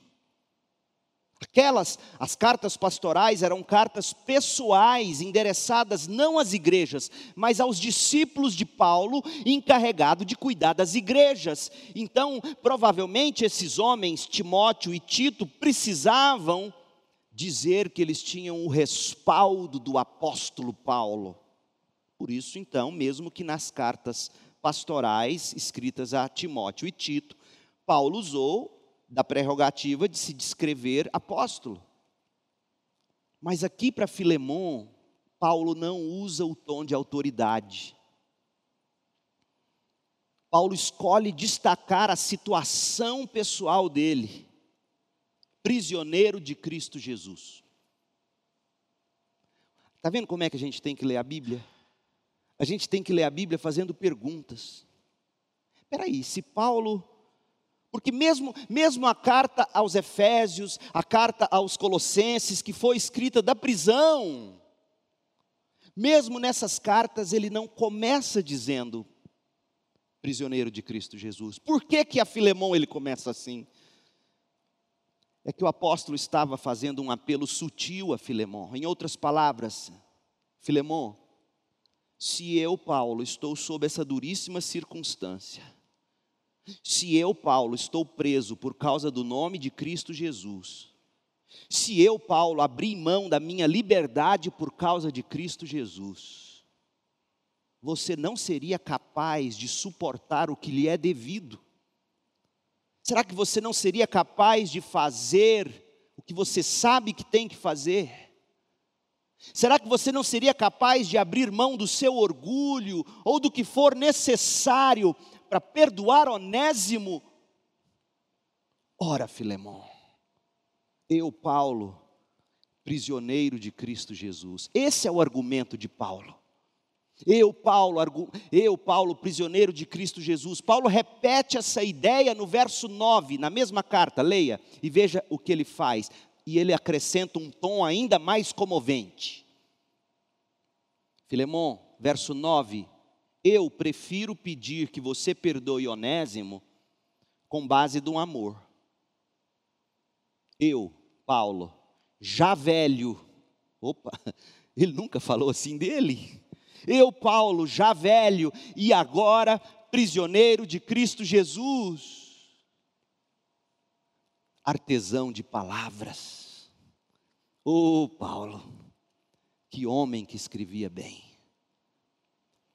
Aquelas, as cartas pastorais eram cartas pessoais, endereçadas não às igrejas, mas aos discípulos de Paulo, encarregado de cuidar das igrejas. Então, provavelmente esses homens, Timóteo e Tito, precisavam dizer que eles tinham o respaldo do apóstolo Paulo. Por isso, então, mesmo que nas cartas pastorais escritas a Timóteo e Tito, Paulo usou da prerrogativa de se descrever apóstolo. Mas aqui para Filemon, Paulo não usa o tom de autoridade. Paulo escolhe destacar a situação pessoal dele, prisioneiro de Cristo Jesus. Está vendo como é que a gente tem que ler a Bíblia? A gente tem que ler a Bíblia fazendo perguntas. Espera aí, se Paulo porque mesmo, mesmo a carta aos Efésios, a carta aos Colossenses, que foi escrita da prisão, mesmo nessas cartas ele não começa dizendo prisioneiro de Cristo Jesus. Por que que a Filemão ele começa assim? É que o apóstolo estava fazendo um apelo sutil a Filemão. Em outras palavras, Filemão, se eu, Paulo, estou sob essa duríssima circunstância, se eu, Paulo, estou preso por causa do nome de Cristo Jesus, se eu, Paulo, abri mão da minha liberdade por causa de Cristo Jesus, você não seria capaz de suportar o que lhe é devido? Será que você não seria capaz de fazer o que você sabe que tem que fazer? Será que você não seria capaz de abrir mão do seu orgulho ou do que for necessário para perdoar Onésimo? Ora, Filemão, eu, Paulo, prisioneiro de Cristo Jesus. Esse é o argumento de Paulo. Eu, Paulo, eu, Paulo, prisioneiro de Cristo Jesus. Paulo repete essa ideia no verso 9, na mesma carta, leia e veja o que ele faz. E ele acrescenta um tom ainda mais comovente. Filemão, verso 9: eu prefiro pedir que você perdoe Onésimo com base do amor. Eu, Paulo, já velho, opa, ele nunca falou assim dele. Eu, Paulo, já velho e agora prisioneiro de Cristo Jesus, artesão de palavras. Oh, Paulo, que homem que escrevia bem.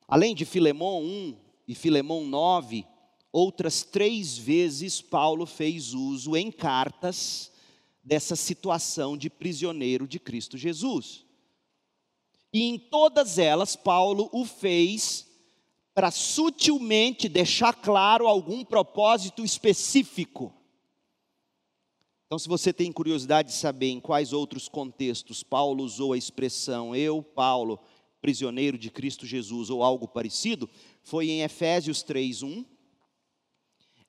Além de Filemão 1 e Filemão 9, outras três vezes Paulo fez uso em cartas dessa situação de prisioneiro de Cristo Jesus. E em todas elas, Paulo o fez para sutilmente deixar claro algum propósito específico. Então, se você tem curiosidade de saber em quais outros contextos Paulo usou a expressão eu, Paulo, prisioneiro de Cristo Jesus ou algo parecido, foi em Efésios 3, 1,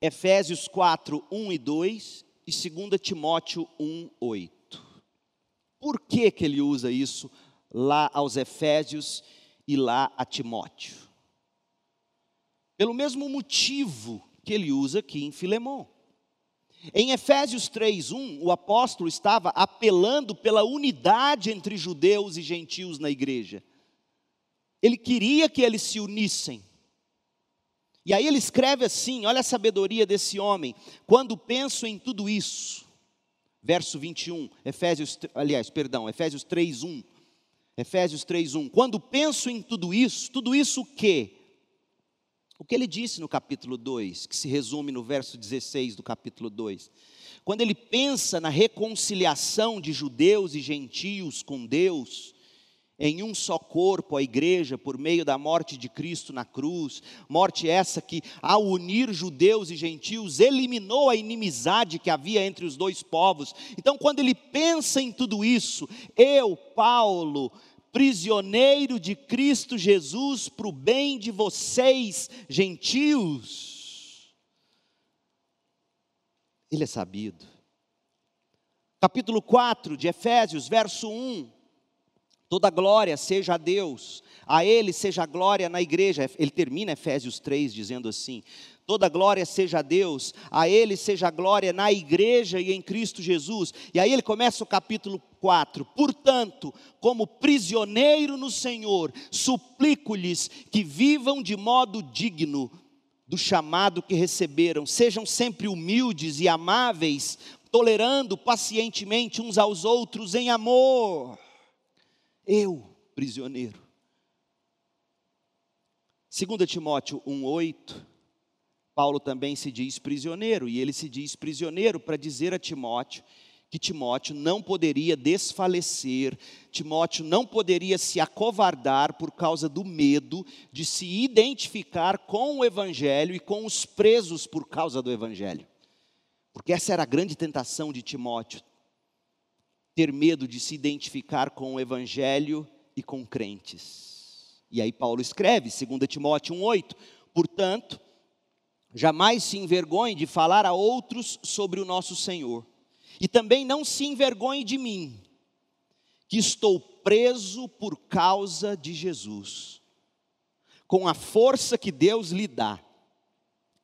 Efésios 4, 1 e 2 e 2 Timóteo 1, 8. Por que, que ele usa isso lá aos Efésios e lá a Timóteo? Pelo mesmo motivo que ele usa aqui em Filemão. Em Efésios 3:1, o apóstolo estava apelando pela unidade entre judeus e gentios na igreja. Ele queria que eles se unissem. E aí ele escreve assim: olha a sabedoria desse homem. Quando penso em tudo isso, verso 21, Efésios, aliás, perdão, Efésios 3, 1. Efésios 3, 1. Quando penso em tudo isso, tudo isso o quê? O que ele disse no capítulo 2, que se resume no verso 16 do capítulo 2. Quando ele pensa na reconciliação de judeus e gentios com Deus, em um só corpo a igreja por meio da morte de Cristo na cruz, morte essa que, ao unir judeus e gentios, eliminou a inimizade que havia entre os dois povos. Então, quando ele pensa em tudo isso, eu, Paulo, prisioneiro de Cristo Jesus, para o bem de vocês, gentios, ele é sabido. Capítulo 4 de Efésios, verso 1 Toda glória seja a Deus, a Ele seja a glória na igreja. Ele termina Efésios 3 dizendo assim: Toda glória seja a Deus, a Ele seja a glória na igreja e em Cristo Jesus. E aí ele começa o capítulo 4. Portanto, como prisioneiro no Senhor, suplico-lhes que vivam de modo digno do chamado que receberam, sejam sempre humildes e amáveis, tolerando pacientemente uns aos outros em amor eu, prisioneiro. 2 Timóteo 1,8, Paulo também se diz prisioneiro, e ele se diz prisioneiro para dizer a Timóteo que Timóteo não poderia desfalecer, Timóteo não poderia se acovardar por causa do medo de se identificar com o Evangelho e com os presos por causa do Evangelho. Porque essa era a grande tentação de Timóteo, ter medo de se identificar com o Evangelho e com crentes. E aí Paulo escreve, 2 Timóteo 1,8: portanto, jamais se envergonhe de falar a outros sobre o nosso Senhor e também não se envergonhe de mim, que estou preso por causa de Jesus. Com a força que Deus lhe dá,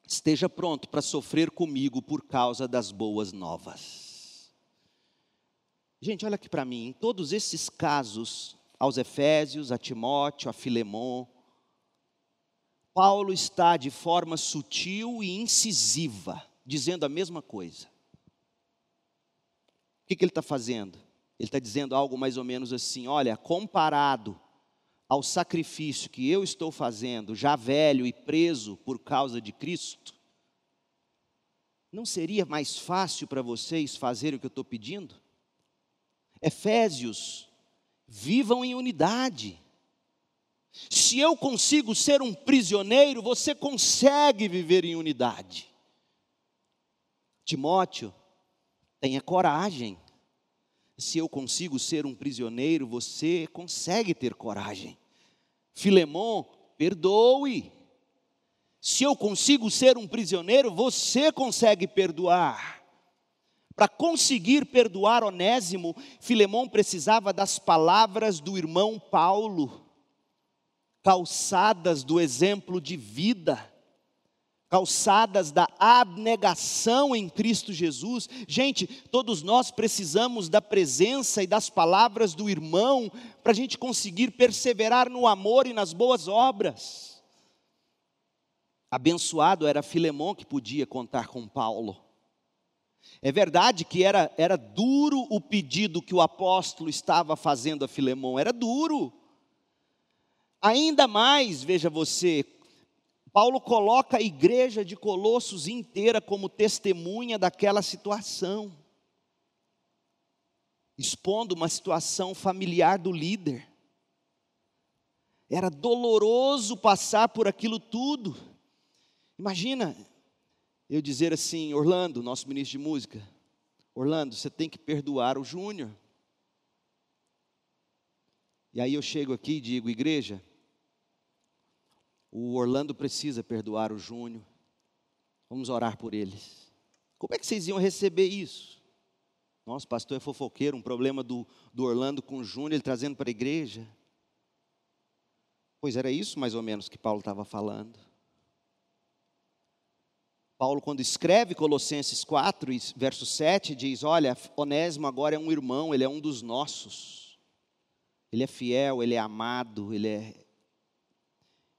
esteja pronto para sofrer comigo por causa das boas novas. Gente, olha aqui para mim, em todos esses casos, aos Efésios, a Timóteo, a Filemon, Paulo está de forma sutil e incisiva, dizendo a mesma coisa. O que, que ele está fazendo? Ele está dizendo algo mais ou menos assim: olha, comparado ao sacrifício que eu estou fazendo, já velho e preso por causa de Cristo, não seria mais fácil para vocês fazerem o que eu estou pedindo? Efésios, vivam em unidade. Se eu consigo ser um prisioneiro, você consegue viver em unidade. Timóteo, Tenha coragem. Se eu consigo ser um prisioneiro, você consegue ter coragem. Filemon, perdoe. Se eu consigo ser um prisioneiro, você consegue perdoar. Para conseguir perdoar Onésimo, Filemon precisava das palavras do irmão Paulo, calçadas do exemplo de vida calçadas da abnegação em Cristo Jesus. Gente, todos nós precisamos da presença e das palavras do irmão para a gente conseguir perseverar no amor e nas boas obras. Abençoado era Filemão que podia contar com Paulo. É verdade que era, era duro o pedido que o apóstolo estava fazendo a Filemão, era duro. Ainda mais, veja você, Paulo coloca a igreja de Colossos inteira como testemunha daquela situação, expondo uma situação familiar do líder. Era doloroso passar por aquilo tudo. Imagina eu dizer assim, Orlando, nosso ministro de música, Orlando, você tem que perdoar o Júnior. E aí eu chego aqui e digo, igreja, o Orlando precisa perdoar o Júnior. Vamos orar por eles. Como é que vocês iam receber isso? Nosso pastor é fofoqueiro, um problema do, do Orlando com o Júnior, ele trazendo para a igreja. Pois era isso mais ou menos que Paulo estava falando. Paulo, quando escreve Colossenses 4, verso 7, diz: Olha, Onésimo agora é um irmão, ele é um dos nossos. Ele é fiel, ele é amado, ele é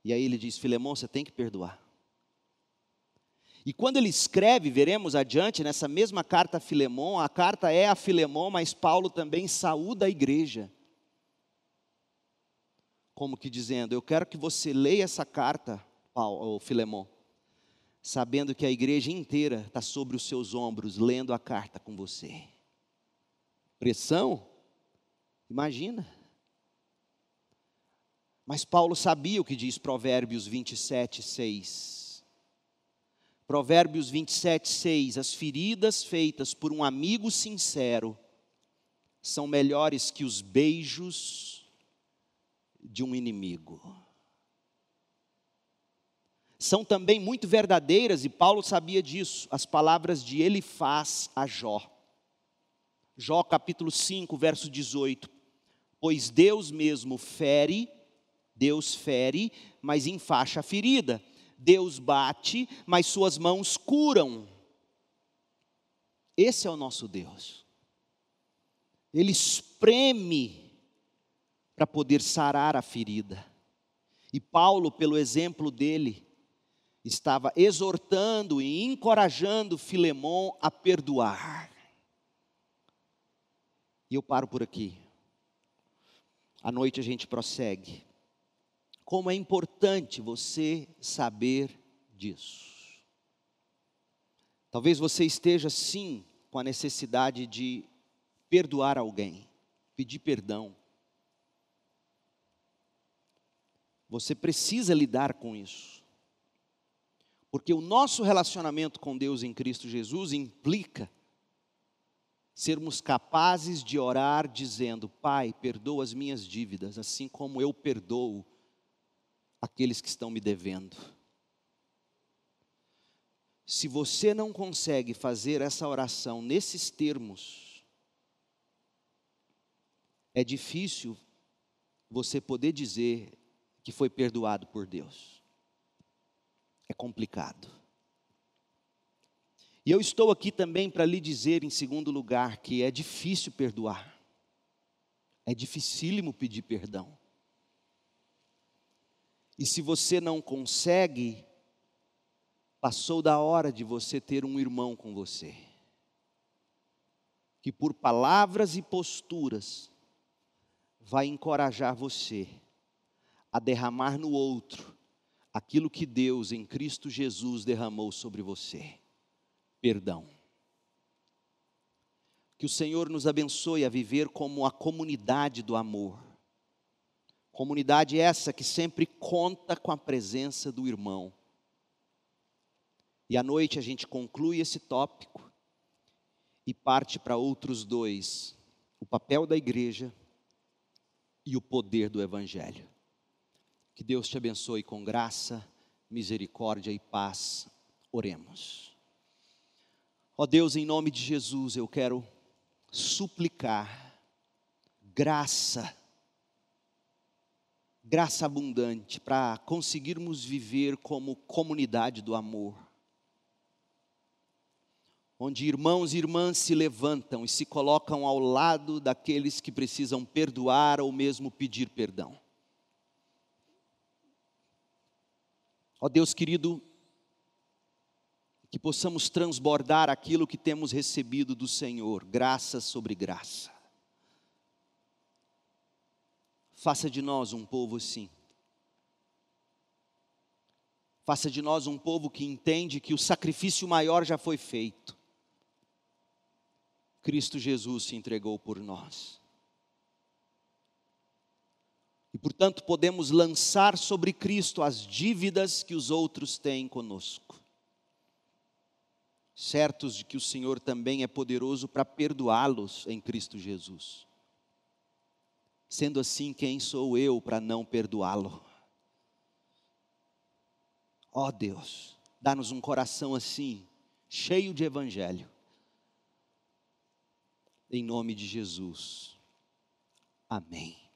e aí ele diz: Filemão, você tem que perdoar. E quando ele escreve, veremos adiante nessa mesma carta a Filemão, a carta é a Filemão, mas Paulo também saúda a igreja. Como que dizendo: Eu quero que você leia essa carta, Paulo, Filemão, sabendo que a igreja inteira está sobre os seus ombros, lendo a carta com você. Pressão? Imagina. Mas Paulo sabia o que diz Provérbios 27, 6. Provérbios 27, 6. As feridas feitas por um amigo sincero são melhores que os beijos de um inimigo. São também muito verdadeiras, e Paulo sabia disso, as palavras de Elifaz a Jó. Jó capítulo 5, verso 18. Pois Deus mesmo fere Deus fere, mas enfaixa a ferida. Deus bate, mas suas mãos curam. Esse é o nosso Deus. Ele espreme para poder sarar a ferida. E Paulo, pelo exemplo dele, estava exortando e encorajando Filemão a perdoar. E eu paro por aqui. À noite a gente prossegue como é importante você saber disso. Talvez você esteja sim com a necessidade de perdoar alguém, pedir perdão. Você precisa lidar com isso. Porque o nosso relacionamento com Deus em Cristo Jesus implica sermos capazes de orar dizendo: Pai, perdoa as minhas dívidas, assim como eu perdoo aqueles que estão me devendo. Se você não consegue fazer essa oração nesses termos, é difícil você poder dizer que foi perdoado por Deus. É complicado. E eu estou aqui também para lhe dizer, em segundo lugar, que é difícil perdoar. É dificílimo pedir perdão. E se você não consegue, passou da hora de você ter um irmão com você, que por palavras e posturas vai encorajar você a derramar no outro aquilo que Deus em Cristo Jesus derramou sobre você perdão. Que o Senhor nos abençoe a viver como a comunidade do amor. Comunidade essa que sempre conta com a presença do irmão. E à noite a gente conclui esse tópico e parte para outros dois: o papel da igreja e o poder do evangelho. Que Deus te abençoe com graça, misericórdia e paz. Oremos. Ó Deus, em nome de Jesus, eu quero suplicar graça, graça abundante para conseguirmos viver como comunidade do amor, onde irmãos e irmãs se levantam e se colocam ao lado daqueles que precisam perdoar ou mesmo pedir perdão. Ó Deus querido, que possamos transbordar aquilo que temos recebido do Senhor, graça sobre graça. Faça de nós um povo assim. Faça de nós um povo que entende que o sacrifício maior já foi feito. Cristo Jesus se entregou por nós. E portanto podemos lançar sobre Cristo as dívidas que os outros têm conosco certos de que o Senhor também é poderoso para perdoá-los em Cristo Jesus. Sendo assim, quem sou eu para não perdoá-lo? Ó oh Deus, dá-nos um coração assim, cheio de evangelho. Em nome de Jesus. Amém.